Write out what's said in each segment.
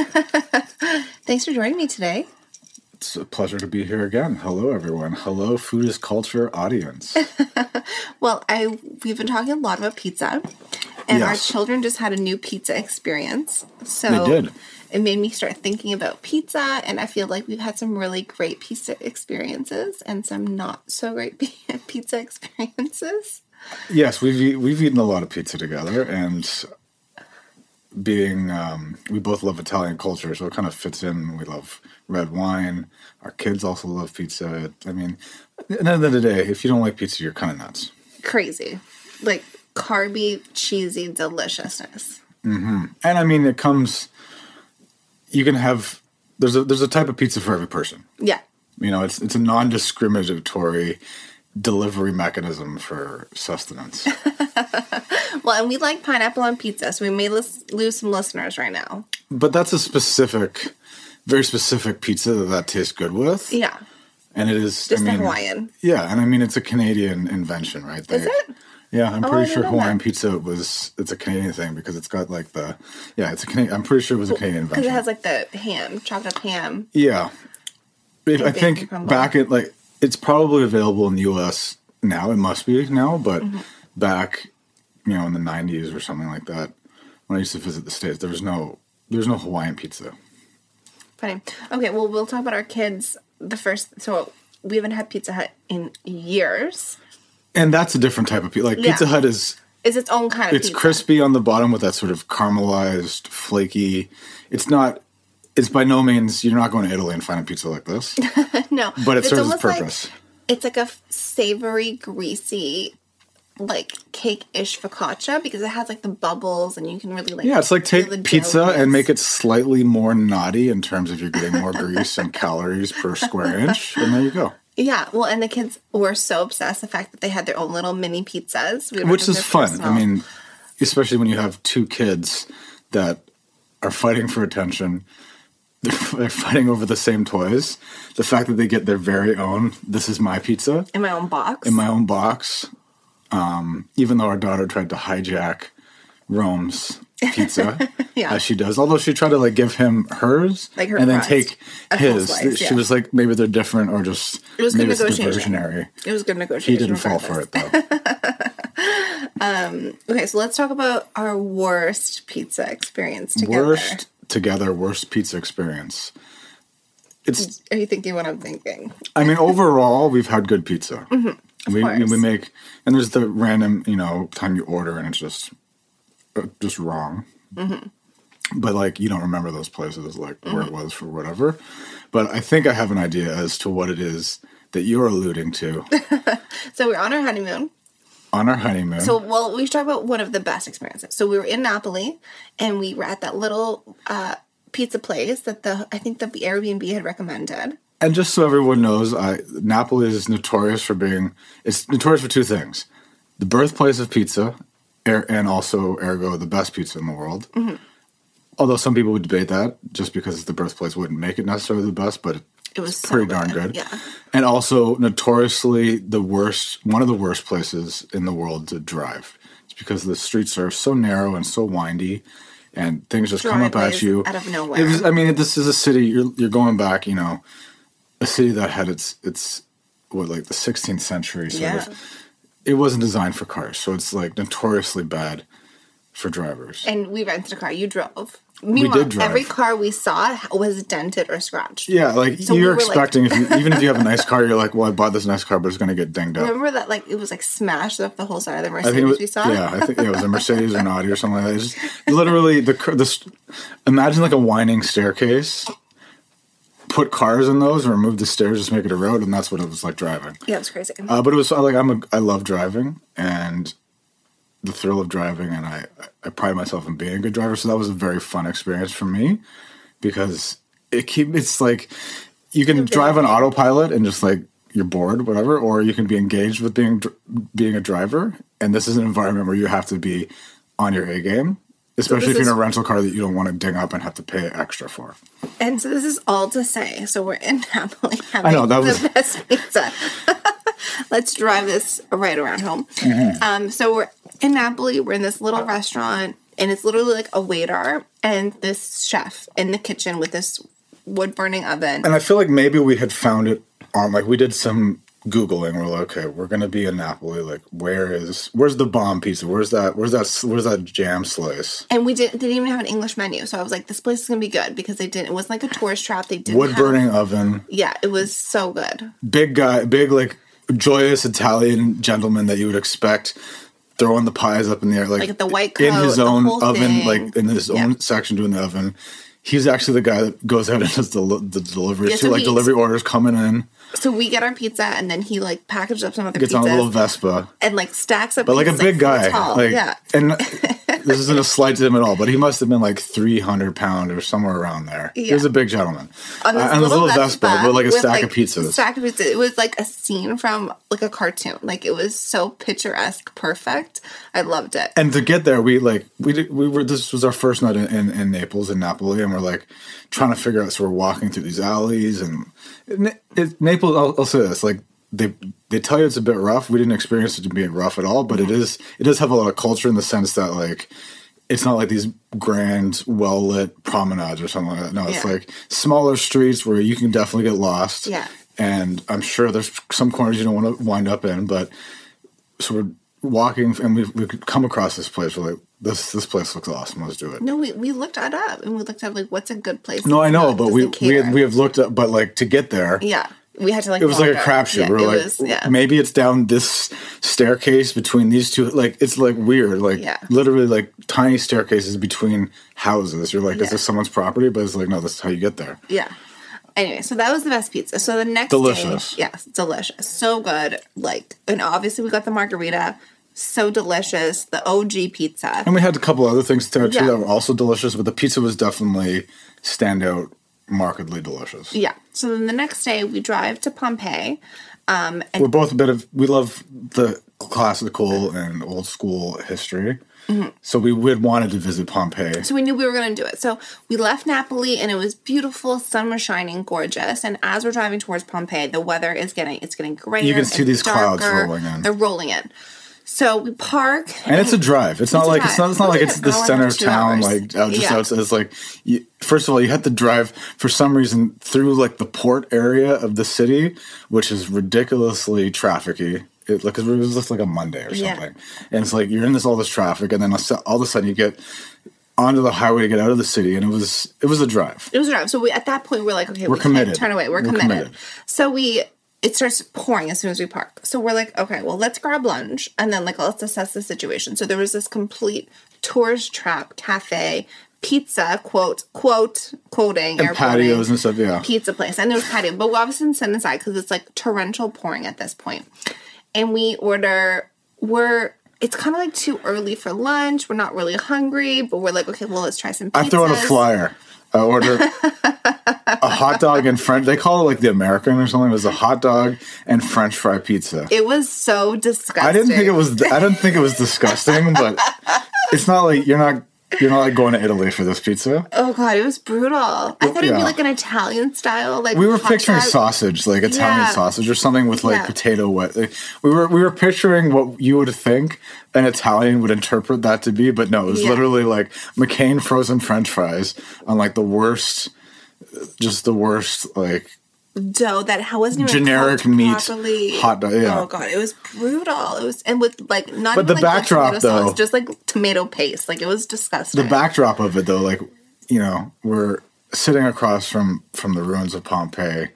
Thanks for joining me today. It's a pleasure to be here again. Hello, everyone. Hello, Food is Culture audience. Well, I we've been talking a lot about pizza, and our children just had a new pizza experience. So. It made me start thinking about pizza, and I feel like we've had some really great pizza experiences and some not so great pizza experiences. yes, we've we've eaten a lot of pizza together, and being um, we both love Italian culture, so it kind of fits in. We love red wine. Our kids also love pizza. I mean, at the end of the day, if you don't like pizza, you're kind of nuts. Crazy, like carby, cheesy deliciousness. And I mean, it comes. You can have there's a there's a type of pizza for every person. Yeah, You know, it's it's a non-discriminatory delivery mechanism for sustenance. well, and we like pineapple on pizza, so we may lis- lose some listeners right now. but that's a specific, very specific pizza that that tastes good with. Yeah, And it is just I mean, Hawaiian. Yeah, and I mean it's a Canadian invention, right? Is it? Yeah, I'm Oh, pretty sure Hawaiian that. pizza was it's a Canadian thing because it's got like the yeah, it's a Canadian. I'm pretty sure it was a Canadian invention Because it has like the ham, chopped up ham. Yeah. If, I think crumble. back at like it's probably available in the US now. It must be now, but Mm-hmm. back, you know, in the nineties or something like that, when I used to visit the States, there was no there's no Hawaiian pizza. Funny. Okay, well, we'll talk about our kids. The first, so we haven't had Pizza Hut in years. And that's a different type of pizza. Like Yeah. Pizza Hut is is its own kind of it's pizza. crispy on the bottom with that sort of caramelized, flaky. It's not it's by no means you're not going to Italy and find a pizza like this. no, But it it's serves its almost like- purpose. it's like a savory, greasy, like cake-ish focaccia because it has like the bubbles and you can really like Yeah, it's like take pizza and make it slightly more naughty in terms of you're getting more grease and calories per square inch, and there you go. Yeah, well, and the kids were so obsessed the fact that they had their own little mini pizzas, We Which is fun. personal. I mean, especially when you have two kids that are fighting for attention. They're, they're fighting over the same toys. The fact that they get their very own, this is my pizza, in my own box. in my own box. Um, even though our daughter tried to hijack Rome's pizza, Yeah. as she does. Although she tried to like give him hers, Like her and then take his. slice, she was like, maybe they're different, or just It was good negotiation. it was good negotiation. He didn't fall for it though. Okay, so let's talk about our worst pizza experience together. worst together, worst pizza experience. It's. Are you thinking what I'm thinking? I mean, overall, we've had good pizza. we Mm-hmm. course. we make, and there's the random, you know, time you order and it's just, uh, just wrong. Mm-hmm. But like, you don't remember those places, like where it was for whatever. But I think I have an idea as to what it is that you're alluding to So we're on our honeymoon. On our honeymoon. So, well, we should talk about one of the best experiences. So we were in Napoli, and we were at that little uh, pizza place that the I think that the Airbnb had recommended. And just so everyone knows, I, Napoli is notorious for being it's notorious for two things: the birthplace of pizza, er, and also ergo the best pizza in the world. Mm-hmm. Although some people would debate that, just because the birthplace wouldn't make it necessarily the best, but It was it's so pretty darn good, yeah. And also notoriously the worst, one of the worst places in the world to drive. It's because the streets are so narrow and so windy, and things just come up at you out of nowhere. Was, I mean, this is a city. You're you're going back, you know, a city that had its its what like the 16th century sort Yeah. of. It wasn't designed for cars, so it's like notoriously bad for drivers. And we rented a car. You drove. Meanwhile, drive. every car we saw was dented or scratched. yeah, like So you're like- expecting if you, even if you have a nice car, you're like, well, I bought this nice car, but it's going to get dinged up. Remember that? Like it was like smashed up the whole side of the Mercedes was, we saw. yeah, I think yeah, it was a Mercedes or an Audi or something like that. It's just literally the the imagine like a winding staircase. Put cars in those and remove the stairs, just make it a road, and that's what it was like driving. yeah, it was crazy. Uh, but it was like I'm a I love driving and the thrill of driving, and I I pride myself in being a good driver. So that was a very fun experience for me because it keep it's like you can drive on autopilot and just like you're bored, whatever, or you can be engaged with being being a driver. And this is an environment where you have to be on your A game, especially this if you're in a rental car that you don't want to ding up and have to pay extra for. And so this is all to say. So we're in Napoli having I know, that the best pizza. Let's drive this right around home. Mm-hmm. Um, so we're in Napoli. We're in this little restaurant. and it's literally like a waiter and this chef in the kitchen with this wood burning oven. And I feel like maybe we had found it on like we did some googling. We're like, okay, we're gonna be in Napoli. Like, where is where's the bomb pizza? Where's that? Where's that? Where's that jam slice? And we didn't, didn't even have an English menu, so I was like, "This place is gonna be good" because they didn't. It wasn't like a tourist trap. They didn't Wood have- burning oven, Yeah, it was so good. big guy, big like joyous Italian gentleman that you would expect. Throwing the pies up in the air, like, Like the white in his own oven, thing. like in his Yeah. own section doing the oven. He's actually the guy that goes out and does the, the deliveries Yeah, too, so like delivery orders coming in. So we get our pizza, and then he like packaged up some other Gets pizzas on a little Vespa. and like stacks up. but like a big foot guy. Like, yeah, and this isn't a slight to him at all, but he must have been like three hundred pound or somewhere around there. He was a big gentleman. on this Uh, and little, little Vespa, Vespa with like a stack like, of pizzas. Stack of pizzas. It was like a scene from like a cartoon. Like it was so picturesque, perfect. I loved it. and to get there, we like we did, we were this was our first night in, in, in Naples in Napoli, and we're like trying to figure out. So we're walking through these alleys, and it, it, Naples. I'll, I'll say this: like they they tell you it's a bit rough. We didn't experience it to being rough at all, but it is it does have a lot of culture in the sense that like. It's not like these grand, well lit promenades or something like that. No, it's Yeah. like smaller streets where you can definitely get lost. Yeah. And I'm sure there's some corners you don't want to wind up in, but so we're walking and we've, we've come across this place. We're like, this this place looks awesome. Let's do it. No, we, we looked it up and we looked up like what's a good place. No, I know, but we doesn't we have, we have looked up, but like to get there, yeah, we had to like. it was like a crapshoot. Yeah, we were like, was, yeah. maybe it's down this staircase between these two. Like it's like weird, like Yeah. literally like tiny staircases between houses. You're like, is Yeah. this someone's property? But it's like, no, this is how you get there. Yeah. Anyway, so that was the best pizza. So the next Delicious. day, yes, delicious, so good. Like, and obviously we got the margherita, so delicious. The OG pizza. And we had a couple other things there too that were also delicious, but the pizza was definitely standout, markedly delicious. Yeah. So then the next day we drive to Pompeii. Um, and we're both a bit of we love the classical and old school history. So we would wanted to visit Pompeii. so we knew we were going to do it. So we left Napoli and it was beautiful, sun was shining, gorgeous. And as we're driving towards Pompeii, the weather is getting it's getting grayer. You can see these clouds rolling in. They're rolling in. So we park And it's a drive. It's not It's a like it's not. It's not like It's the center of town, hours. like out just Yeah. outside. It's like you, first of all, you had to drive for some reason through like the port area of the city, which is ridiculously trafficy. It like it was just like a Monday or Yeah. something, and it's like you're in this all this traffic, and then all of a sudden you get onto the highway to get out of the city, and it was it was a drive. It was a drive. So we, at that point, we're like, okay, We're we committed. turn away. We're, We're committed. committed. So we, it starts pouring as soon as we park. So we're like, okay, well, let's grab lunch and then like let's assess the situation. So there was this complete tourist trap cafe pizza quote quote quoting And patios and stuff. Yeah, pizza place and there was patio, but we obviously didn't sit inside because it's like torrential pouring at this point. And we order. We're it's kind of like too early for lunch. We're not really hungry, but we're like, okay, well, let's try some. Pizzas. I throw out a flyer. I order a hot dog and French. They call it like the American or something. It was a hot dog and French fry pizza. It was so disgusting. I didn't think it was. I didn't think it was disgusting, but it's not like you're not. You're not like going to Italy for this pizza. Oh god, it was brutal. I thought it'd be like an Italian style, like We were picturing dog. sausage, like Italian Yeah. sausage or something with like Yeah. potato wet. like, we were we were picturing what you would think an Italian would interpret that to be, but no, it was Yeah. literally like McCain frozen French fries on like the worst, just the worst like dough that how wasn't even Generic meat properly. hot dog, yeah. Oh god, it was brutal. It was and with like not. But even, the like, backdrop, tomato sauce, though- just like tomato paste. Like it was disgusting. the backdrop of it though like you know we're sitting across from from the ruins of pompeii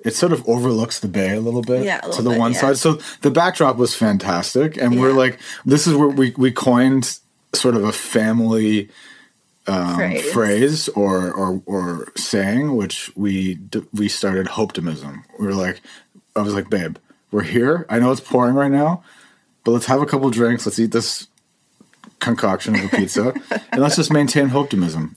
it sort of overlooks the bay a little bit Yeah, a to the bit, one yeah. side so the backdrop was fantastic and we're like this is where we we coined sort of a family Um, phrase. phrase or or or saying which we d- we started optimism we were like i was like babe we're here. I know it's pouring right now but let's have a couple drinks. Let's eat this concoction of a pizza and let's just maintain optimism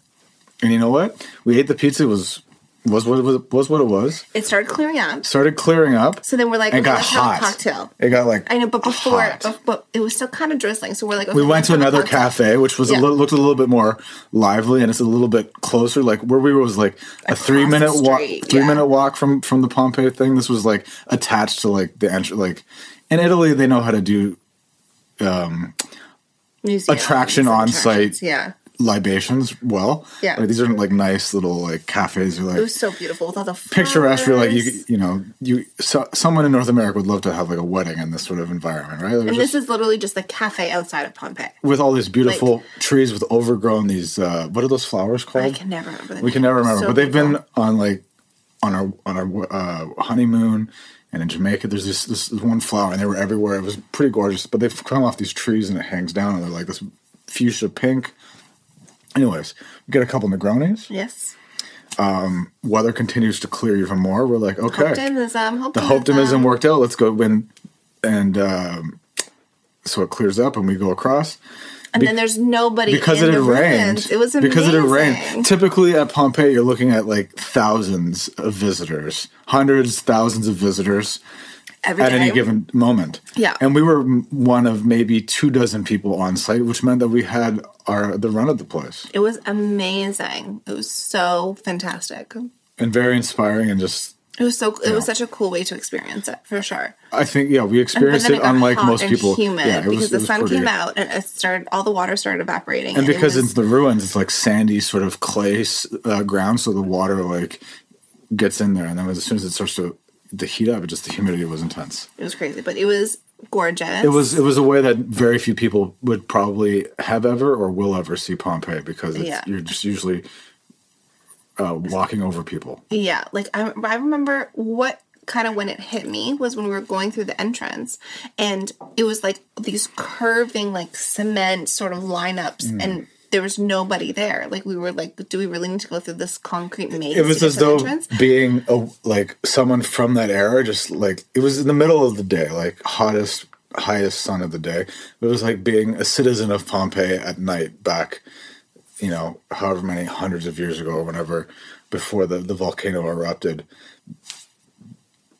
and you know what? We ate the pizza. It was was what it was, was what it was It started clearing up. started clearing up So then we're like, and okay, got hot cocktail. it got like I know, but before, hot. but it was still kind of drizzling. So we're like, okay, we went to another cafe, which was Yeah. a little, looked a little bit more lively, and it's a little bit closer. Like where we were was like a Across three minute walk, three yeah. minute walk from from the Pompeii thing. This was like attached to like the entry. Like in Italy, they know how to do um, Museums attraction on site Yeah. Libations well. Yeah. Like, these aren't like nice little like cafes or like It was so beautiful with all the picturesque. You're like you flowers. you know you so, someone in North America would love to have like a wedding in this sort of environment, right? Like, And just- this is literally just the cafe outside of Pompeii. with all these beautiful trees with overgrown these uh what are those flowers called? I can never remember. We can never remember, So but they've beautiful. been on like on our on our uh, honeymoon and in Jamaica. There's this this one flower, and they were everywhere. It was pretty gorgeous, but they've come off these trees and it hangs down, and they're like this fuchsia pink. Anyways, we get a couple Negronis. Yes. Weather continues to clear even more. We're like, okay, Optimism. the optimism worked out. Let's go win, and um, so it clears up, and we go across. And then there's nobody because it had the rained. It was amazing. because it had rained. Typically at Pompeii, you're looking at like thousands of visitors, hundreds, thousands of visitors Every at any given moment. Yeah. and we were one of maybe two dozen people on site, which meant that we had our the run of the place, It was amazing. It was so fantastic. and very inspiring, and just. It was so. It was such a cool way to experience it for sure. I think yeah, we experienced it got unlike hot most and people. humid yeah, it was, because it the was sun pretty- came out and it started. All the water started evaporating, and it because was- it's the ruins, it's like sandy sort of clay uh, ground, so the water like gets in there, and then as soon as it starts to the heat up, just the humidity was intense. it was crazy, but it was gorgeous. It was it was a way that very few people would probably have ever or will ever see Pompeii because it's, Yeah. you're just usually uh, walking over people. Yeah, like I, I remember what kind of when it hit me was when we were going through the entrance and it was like these curving like cement sort of lineups Mm. and there was nobody there. Like we were like, do we really need to go through this concrete maze? It was as though entrance? being a, like someone from that era, just like it was in the middle of the day, like hottest, highest sun of the day. It was like being a citizen of Pompeii at night back, you know, however many hundreds of years ago or whenever before the, the volcano erupted.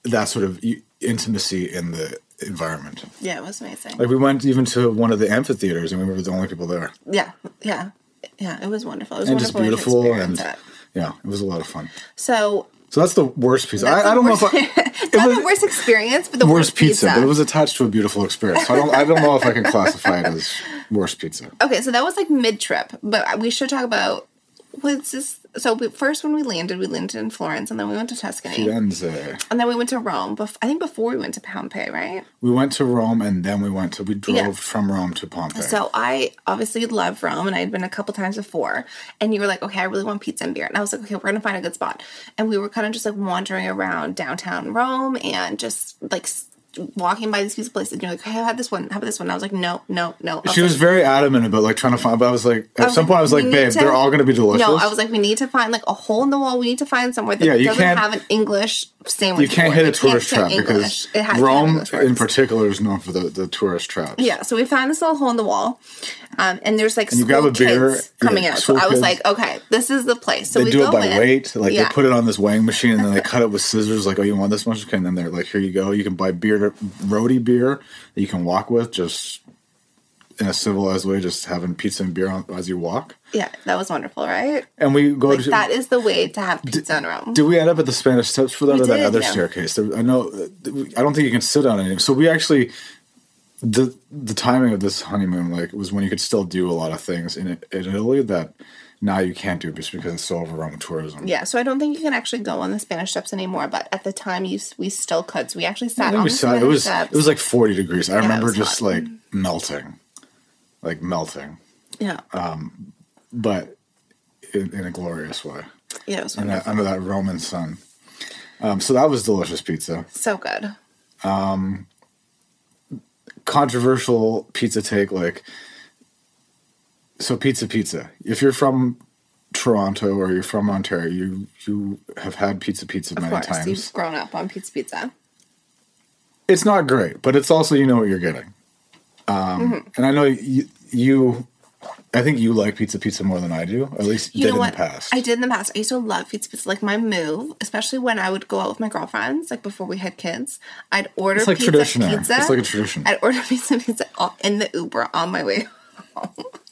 That sort of intimacy in the environment. Yeah, it was amazing. Like we went even to one of the amphitheaters and we were the only people there. yeah, yeah, yeah. It was wonderful. It was And just beautiful and it. yeah, it was a lot of fun. So So that's the worst pizza. I, I don't know if worst- I, it's not the worst experience, but the worst worst, pizza, but it was attached to a beautiful experience. So I don't I don't know if I can classify it as worst pizza. Okay, so that was like mid trip, but we should talk about what's this. So we, first, when we landed, we landed in Florence, and then we went to Tuscany, Firenze. And then we went to Rome. Bef- I think before we went to Pompeii, right? We went to Rome and then we went to we drove Yeah. from Rome to Pompeii. So I obviously love Rome, and I had been a couple times before. And you were like, "Okay, I really want pizza and beer," and I was like, "Okay, we're gonna find a good spot." And we were kind of just like wandering around downtown Rome and just like walking by these pizza places. And you're like, "Hey, I had this one. How about this one?" And I was like, "No, no, no." She was very adamant about like trying to find. But I was like, at was some like, point, I was like, babe, to- they're all going to be delicious. No, I was like, we need to find like a hole in the wall. We need to find somewhere that Yeah, you doesn't have an English sandwich. you can't board. hit a tourist trap English. because It has to have Rome, in particular, is known for the, the tourist traps. Yeah, so we found this little hole in the wall, um, and there's like you school grab a beer, coming yeah, out. So I was kids. like, okay, this is the place. So they we do it by in. weight. Like Yeah. they put it on this weighing machine and then they cut it with scissors. Like, oh, you want this much? Okay, and then they're like, here you go. You can buy beer, roadie beer that you can walk with, just in a civilized way, just having pizza and beer on, as you walk. Yeah, that was wonderful, right? And we go Like to. that is the way to have pizza in Rome. did we end up at the Spanish Steps for that We or that other yeah. staircase? There, I know. I don't think you can sit on it. So we actually. The the timing of this honeymoon like was when you could still do a lot of things in in Italy that now you can't do it just because it's so overrun with tourism. yeah, so I don't think you can actually go on the Spanish Steps anymore, but at the time you we still could. So we actually sat on we the saw Spanish it was Steps. it was like forty degrees. I it remember just hot. like melting, like melting, yeah, Um, but in, in a glorious way yeah, it was that, under that Roman sun. Um, so that was delicious pizza. so good. Um, controversial pizza take, like so pizza pizza. If you're from Toronto or you're from Ontario, you you have had pizza pizza Of many course, times. you've grown up on pizza pizza. it's not great, but it's also you know what you're getting. Um, Mm-hmm. And I know you, you, I think you like pizza pizza more than I do. Or at least You did know in what? the past. I did in the past. I used to love pizza pizza. Like my move, especially when I would go out with my girlfriends, like before we had kids, I'd order It's like pizza tradition. It's like a tradition. I'd order pizza pizza in the Uber on my way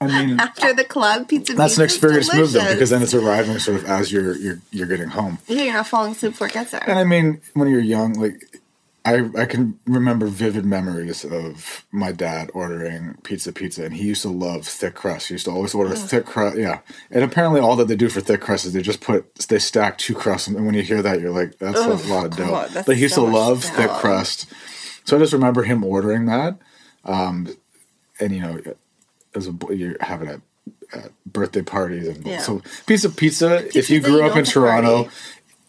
I mean, after the club. Pizza that's an experience experienced move though, because then it's arriving sort of as you're you're you're getting home. yeah, you're not falling asleep before it gets And. I mean, when you're young, like I I can remember vivid memories of my dad ordering pizza pizza, and he used to love thick crust. He used to always order thick crust. Yeah, and apparently all that they do for thick crust is they just put they stack two crusts, and when you hear that, you're like, that's Ugh, a lot of dough. God, but he used so to much love thick crust. So I just remember him ordering that, um, and you know, as a boy, you're having a, at birthday parties, and Yeah. so pizza pizza. if you grew up in Toronto, party.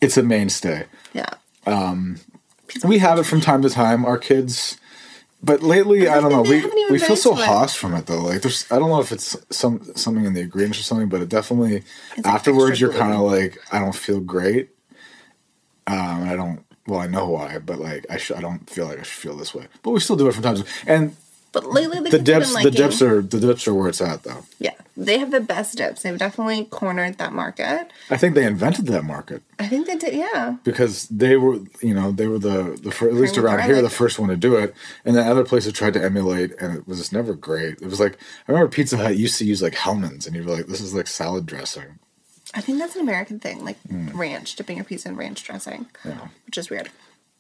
it's a mainstay Yeah. we have it from time to time. Our kids, but lately I don't know. We we feel so hosed from it though. Like there's, I don't know if it's some something in the ingredients or something, but it definitely like afterwards you're kind of like I don't feel great. Um, I don't. Well, I know why, but like I should. I don't feel like I should feel this way. But we still do it from time to time. And But lately, the, the kids have dips, the dips are the dips are where it's at though. yeah, they have the best dips. They've definitely cornered that market. I think they invented that market. I think they did. Yeah. because they were you know they were the the fir- at least around here the first one to do it and then other places tried to emulate and it was just never great it was like i remember pizza hut used to use like Hellmann's and you were like this is like salad dressing I think that's an American thing, like Hmm. ranch, dipping your pizza in ranch dressing, yeah which is weird.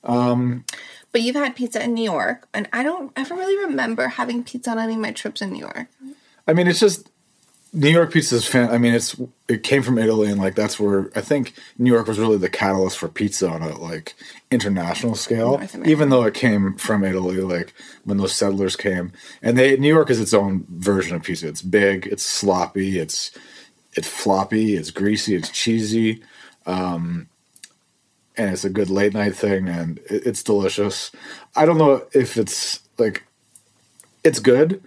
Um, but you've had pizza in New York, and I don't ever really remember having pizza on any of my trips in New York. i mean it's just new york pizza is fan i mean it's it came from italy and like that's where i think new york was really the catalyst for pizza on a like international scale even though it came from italy like when those settlers came. And they new york is its own version of pizza. It's big it's sloppy it's it's floppy it's greasy it's cheesy. Um and it's a good late night thing and it's delicious i don't know if it's like it's good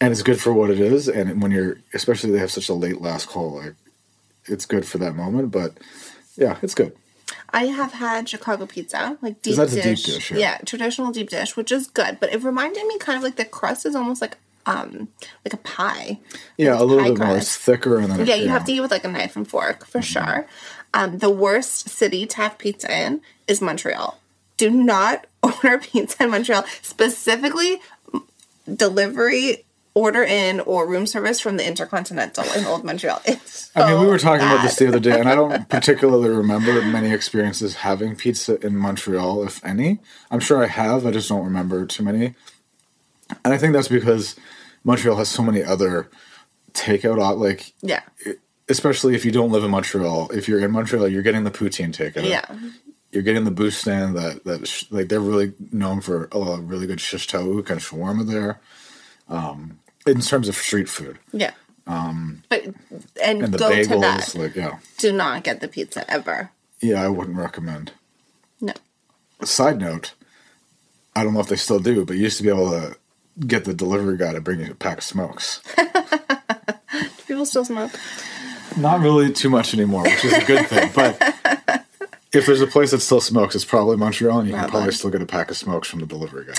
and it's good for what it is and when you're especially they have such a late last call like it's good for that moment but yeah it's good I have had Chicago pizza, like deep that's a dish. deep dish, yeah. yeah, traditional deep dish, which is good. But it reminded me kind of like the crust is almost like um like a pie. yeah Like a little bit more crust. it's thicker and then Yeah, you have to eat with like a knife and fork for Mm-hmm. sure. Um, the worst city to have pizza in is Montreal. Do not order pizza in Montreal, specifically delivery, order in, or room service from the Intercontinental in Old Montreal. It's I mean, we were talking about this the other day, and I don't particularly remember many experiences having pizza in Montreal, if any. I'm sure I have, I just don't remember too many. And I think that's because Montreal has so many other takeout, like Yeah, especially if you don't live in Montreal. If you're in Montreal, you're getting the poutine takeout. yeah, you're getting the boost stand that that sh- like they're really known for a lot of really good shish taouk and shawarma there. Um, in terms of street food yeah. Um, but and, and the go to bagels, that. like yeah, Do not get the pizza ever. yeah, I wouldn't recommend. No. Side note, I don't know if they still do, but you used to be able to get the delivery guy to bring you a pack of smokes. People still smoke. Not really too much anymore, which is a good thing. But if there's a place that still smokes, it's probably Montreal, and you can Probably. still get a pack of smokes from the delivery guy.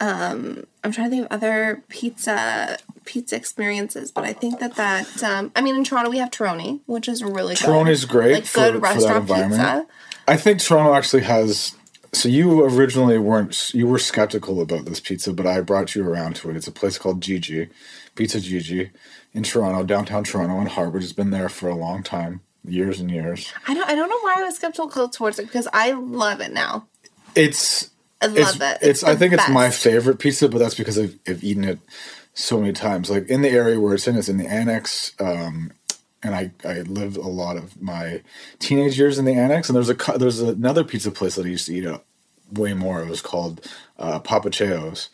I'm trying to think of other pizza pizza experiences, but I think that that um, I mean in Toronto we have Terroni, which is really good. Terroni's great like for- good for restaurant pizza. I think Toronto actually has. So you originally weren't you were skeptical about this pizza, but I brought you around to it. It's a place called Gigi, Pizza Gigi, in Toronto, downtown Toronto, in Harbord. It's been there for a long time, years and years. I don't I don't know why I was skeptical towards it because I love it now. It's I love it's, it. it's, I the think it's my favorite pizza, but that's because I've, I've eaten it so many times. Like in the area where it's in, it's in the annex. Um, and I, I lived a lot of my teenage years in the annex. And there's a there's another pizza place that I used to eat at way more. It was called uh, Papa Ceo's,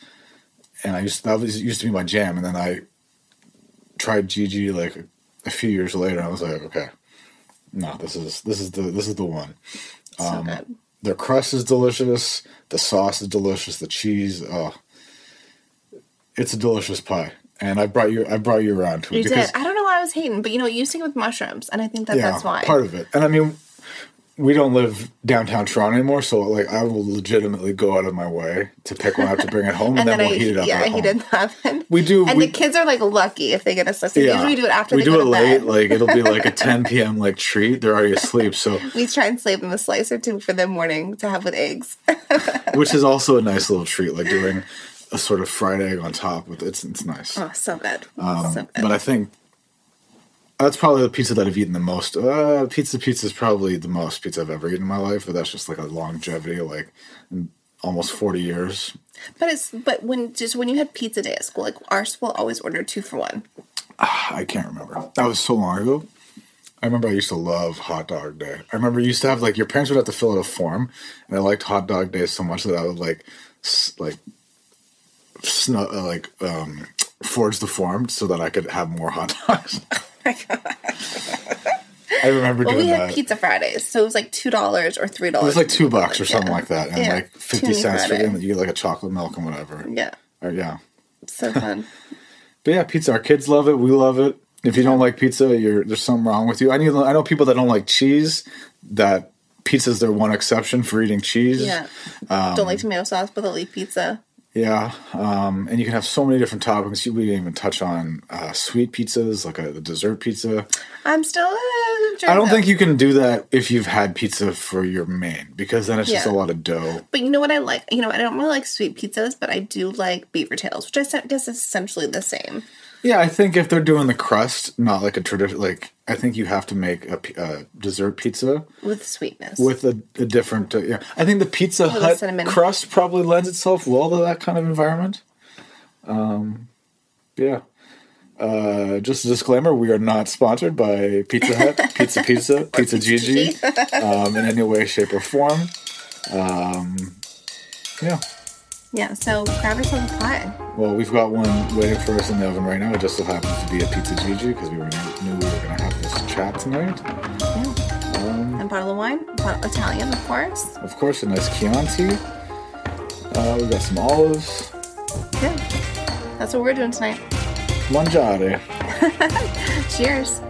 and I used that was used to be my jam. And then I tried Gigi like a few years later. And I was like, okay, no, this is this is the this is the one. So um, good. Their crust is delicious. The sauce is delicious. The cheese, oh, it's a delicious pie. And I brought you, I brought you around to it You because did. I don't know why I was hating, but you know, you sing with mushrooms, and I think that yeah, that's why. part of it. And I mean, we don't live downtown Toronto anymore, so like I will legitimately go out of my way to pick one up to bring it home, and, and then, then we'll I heat it up. yeah, at I home. heated the oven. We do- and we- the kids are like lucky if they get a slice. We usually do it after we do it late. bed. Like it'll be like a 10 p.m. like treat. They're already asleep, so we try and save them a slice or two for the morning to have with eggs. which is also a nice little treat. Like doing a sort of fried egg on top with it's it's nice. oh, so good. Um, so good. But I think that's probably the pizza that I've eaten the most. Uh, pizza pizza is probably the most pizza I've ever eaten in my life, but that's just like a longevity, like almost 40 years. But it's but when just when you had pizza day at school, like our school always ordered two for one. I can't remember. That was so long ago. I remember I used to love hot dog day. I remember you used to have like your parents would have to fill out a form, and I liked hot dog day so much that I would like like snu- uh, like um forge the form so that I could have more hot dogs. I remember Well, doing we had that. pizza Fridays, so it was like two dollars or three dollars. It was like two bucks or something like that, and Yeah. like fifty cents for. You get like a chocolate milk and whatever. Yeah, Or, yeah, so fun. but yeah, pizza. Our kids love it. We love it. If you don't like pizza, you're there's something wrong with you. I need. I know people that don't like cheese. That pizza's their one exception for eating cheese. Yeah, Um, don't like tomato sauce, but they'll eat pizza. Yeah, um, and you can have so many different toppings. We didn't even touch on uh, sweet pizzas, like a, the dessert pizza. I'm still. Uh, I don't think you can do that if you've had pizza for your main, because then it's just a lot of dough. But you know what I like? You know, I don't really like sweet pizzas, but I do like beaver tails, which I guess is essentially the same. Yeah, I think if they're doing the crust, not like a tradition, like I think you have to make a, a dessert pizza with sweetness. with a, a different. Uh, yeah, I think the Pizza Hut cinnamon. crust probably lends itself well to that kind of environment. Um, yeah. Uh, just a disclaimer: we are not sponsored by Pizza Hut, Pizza Pizza, Pizza Gigi, um, in any way, shape, or form. Um, yeah. Yeah, so grab yourself a pie. Well, we've got one waiting for us in the oven right now. It just so happens to be a Pizza Gigi because we were knew we were going to have this chat tonight. Yeah. and bottle of wine, bottle Italian, of course. Of course, a nice Chianti. Uh, we got some olives. Yeah, that's what we're doing tonight. Mangiare. Cheers.